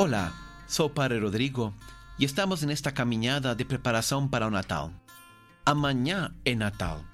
Hola, soy Padre Rodrigo y estamos en esta caminada de preparación para o Natal. Amanhã é Natal.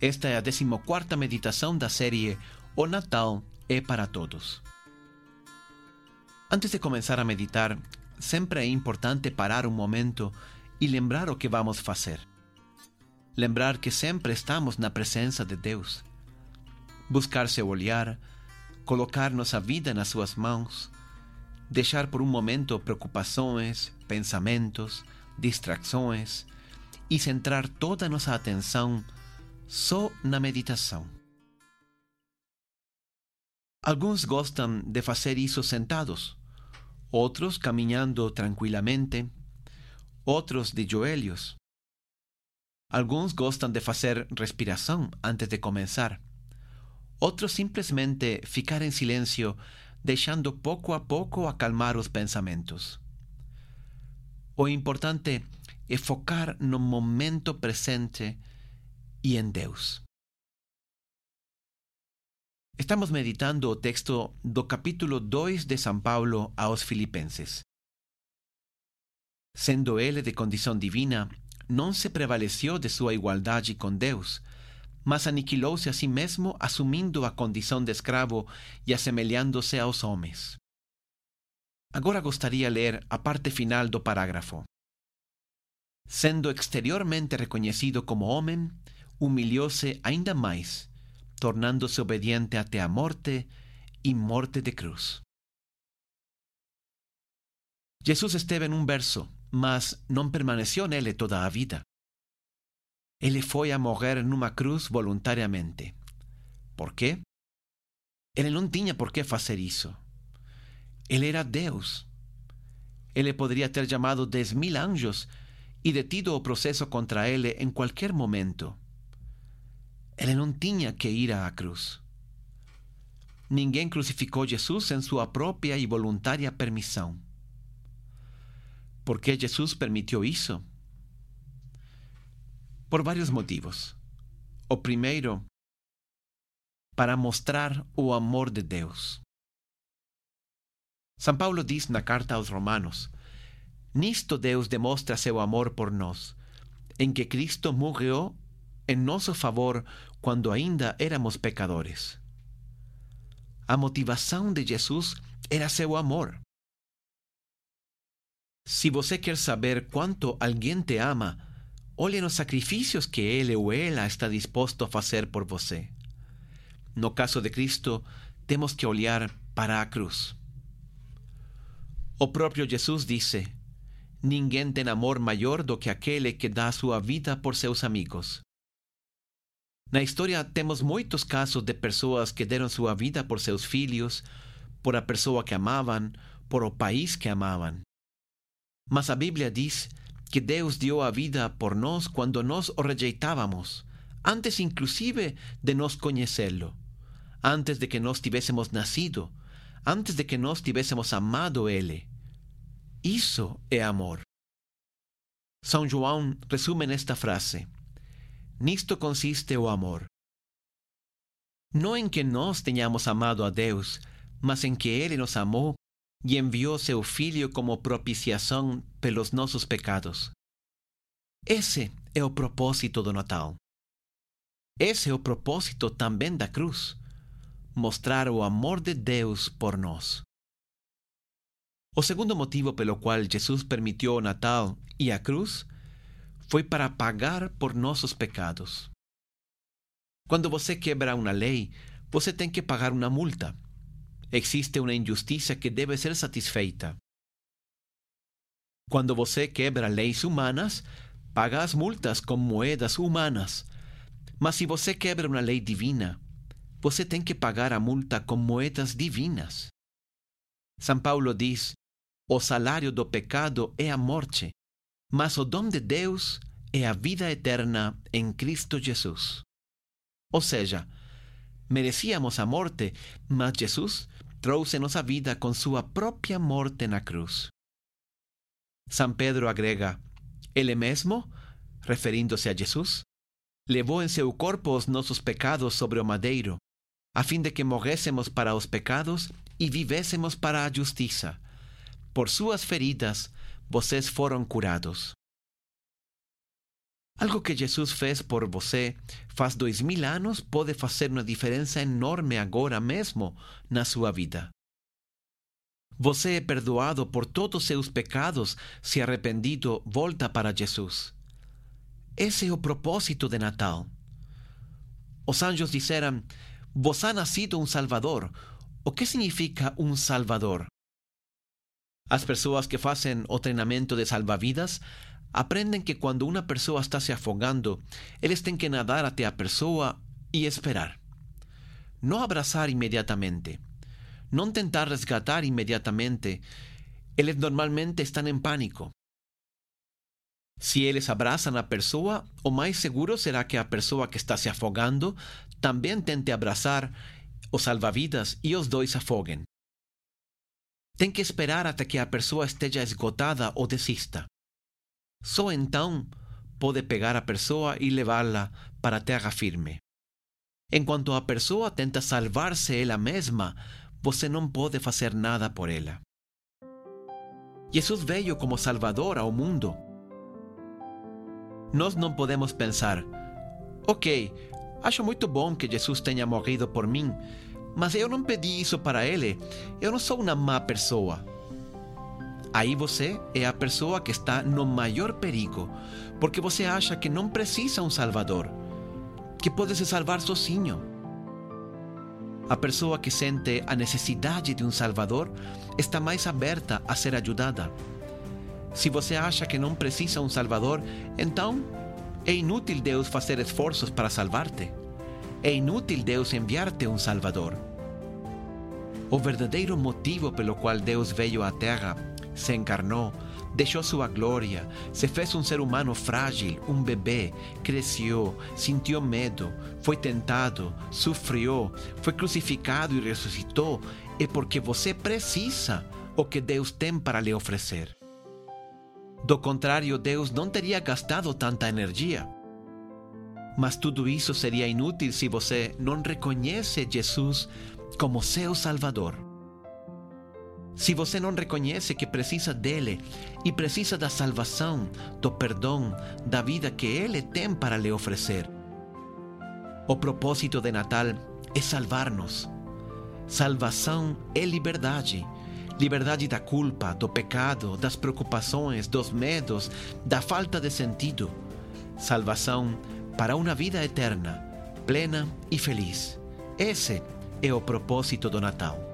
Esta é a 14 meditação da série O Natal é para Todos. Antes de começar a meditar, sempre é importante parar um momento e lembrar o que vamos fazer. Lembrar que sempre estamos na presença de Deus. Buscar seu olhar, colocar nossa vida nas suas mãos, deixar por um momento preocupações, pensamentos, distrações e centrar toda nossa atenção só na meditação. Alguns gostam de fazer isso sentados, outros caminhando tranquilamente, outros de joelhos. Alguns gostam de fazer respiração antes de começar, outros simplesmente ficar em silêncio, deixando pouco a pouco acalmar os pensamentos. O importante é focar no momento presente e em Deus. Estamos meditando o texto do capítulo 2 de São Paulo aos Filipenses. Sendo ele de condição divina, não se prevaleceu de sua igualdade com Deus, mas aniquilou-se a si mesmo, assumindo a condição de escravo e assemelhando-se aos homens. Agora gostaria ler a parte final do parágrafo. Sendo exteriormente reconhecido como homem, humilhou-se ainda mais, tornando-se obediente até a morte e morte de cruz. Jesus esteve num verso, mas não permaneceu nele toda a vida. Ele foi a morrer numa cruz voluntariamente. Por quê? Ele não tinha por que fazer isso. Ele era Deus. Ele poderia ter chamado dez mil anjos e detido o processo contra ele em qualquer momento. Ele não tinha que ir à cruz. Ninguém crucificou Jesus sem sua própria e voluntária permissão. Por que Jesus permitiu isso? Por vários motivos. O primeiro, para mostrar o amor de Deus. São Paulo diz na carta aos Romanos: Nisto Deus demostra seu amor por nós, em que Cristo morreu em nosso favor quando ainda éramos pecadores. A motivação de Jesus era seu amor. Se você quer saber quanto alguém te ama, olhe nos sacrifícios que ele ou ela está disposto a fazer por você. No caso de Cristo, temos que olhar para a cruz. O próprio Jesus disse: Ninguém tem amor maior do que aquele que dá sua vida por seus amigos. Na história temos muitos casos de pessoas que deram sua vida por seus filhos, por a pessoa que amavam, por o país que amavam. Mas a Bíblia diz que Deus deu a vida por nós quando nós o rejeitávamos, antes inclusive de nós conhecê-lo, antes de que nós tivéssemos nascido, antes de que nós tivéssemos amado Ele. Isso é amor. São João resume nesta frase: Nisto consiste o amor. Não em que nós tenhamos amado a Deus, mas em que Ele nos amou e enviou seu Filho como propiciação pelos nossos pecados. Esse é o propósito do Natal. Esse é o propósito também da cruz mostrar o amor de Deus por nós. O segundo motivo pelo qual Jesus permitiu o Natal e a cruz foi para pagar por nossos pecados. Quando você quebra uma lei, você tem que pagar uma multa. Existe uma injustiça que deve ser satisfeita. Quando você quebra leis humanas, paga as multas com moedas humanas. Mas se você quebra uma lei divina, você tem que pagar a multa com moedas divinas. São Paulo diz: o salário do pecado é a morte, mas o dom de Deus é a vida eterna em Cristo Jesus. Ou seja, merecíamos a morte, mas Jesus trouxe-nos a vida com sua própria morte na cruz. São Pedro agrega: Ele mesmo, referindo-se a Jesus, levou em seu corpo os pecados sobre o madeiro, a fim de que morrêssemos para os pecados e vivêssemos para a justiça por suas feridas, vocês foram curados. Algo que Jesus fez por você faz dois mil anos pode fazer uma diferença enorme agora mesmo na sua vida. Você é perdoado por todos seus pecados se arrependido volta para Jesus. Esse é o propósito de Natal. Os anjos disseram: Vos ha nascido um Salvador. O que significa um Salvador? As pessoas que fazem o treinamento de salvavidas aprendem que quando uma pessoa está se afogando, eles têm que nadar até a pessoa e esperar. Não abraçar imediatamente. Não tentar resgatar imediatamente. Eles normalmente estão em pânico. Se eles abraçam a pessoa, o mais seguro será que a pessoa que está se afogando também tente abraçar o salva-vidas e os dois afoguem. Tem que esperar até que a pessoa esteja esgotada ou desista. Só então pode pegar a pessoa e levá-la para a terra firme. Enquanto a pessoa tenta salvar-se ela mesma, você não pode fazer nada por ela. Jesus veio como Salvador ao mundo. Nós não podemos pensar, ok, acho muito bom que Jesus tenha morrido por mim, mas eu não pedi isso para ele. Eu não sou uma má pessoa. Aí você é a pessoa que está no maior perigo, porque você acha que não precisa um Salvador, que pode se salvar sozinho. A pessoa que sente a necessidade de um Salvador está mais aberta a ser ajudada. Se você acha que não precisa um Salvador, então é inútil Deus fazer esforços para salvar-te. É inútil Deus enviar-te um Salvador. O verdadeiro motivo pelo qual Deus veio à Terra, se encarnou, deixou sua glória, se fez um ser humano frágil, um bebê, cresceu, sentiu medo, foi tentado, sofreu, foi crucificado e ressuscitou, é porque você precisa o que Deus tem para lhe oferecer. Do contrário, Deus não teria gastado tanta energia. Mas tudo isso seria inútil se você não reconhece Jesus como seu Salvador. Se você não reconhece que precisa dele e precisa da salvação, do perdão, da vida que ele tem para lhe oferecer. O propósito de Natal é salvar-nos. Salvação é liberdade. Liberdade da culpa, do pecado, das preocupações, dos medos, da falta de sentido. Salvação para uma vida eterna, plena e feliz. Esse é o propósito do Natal.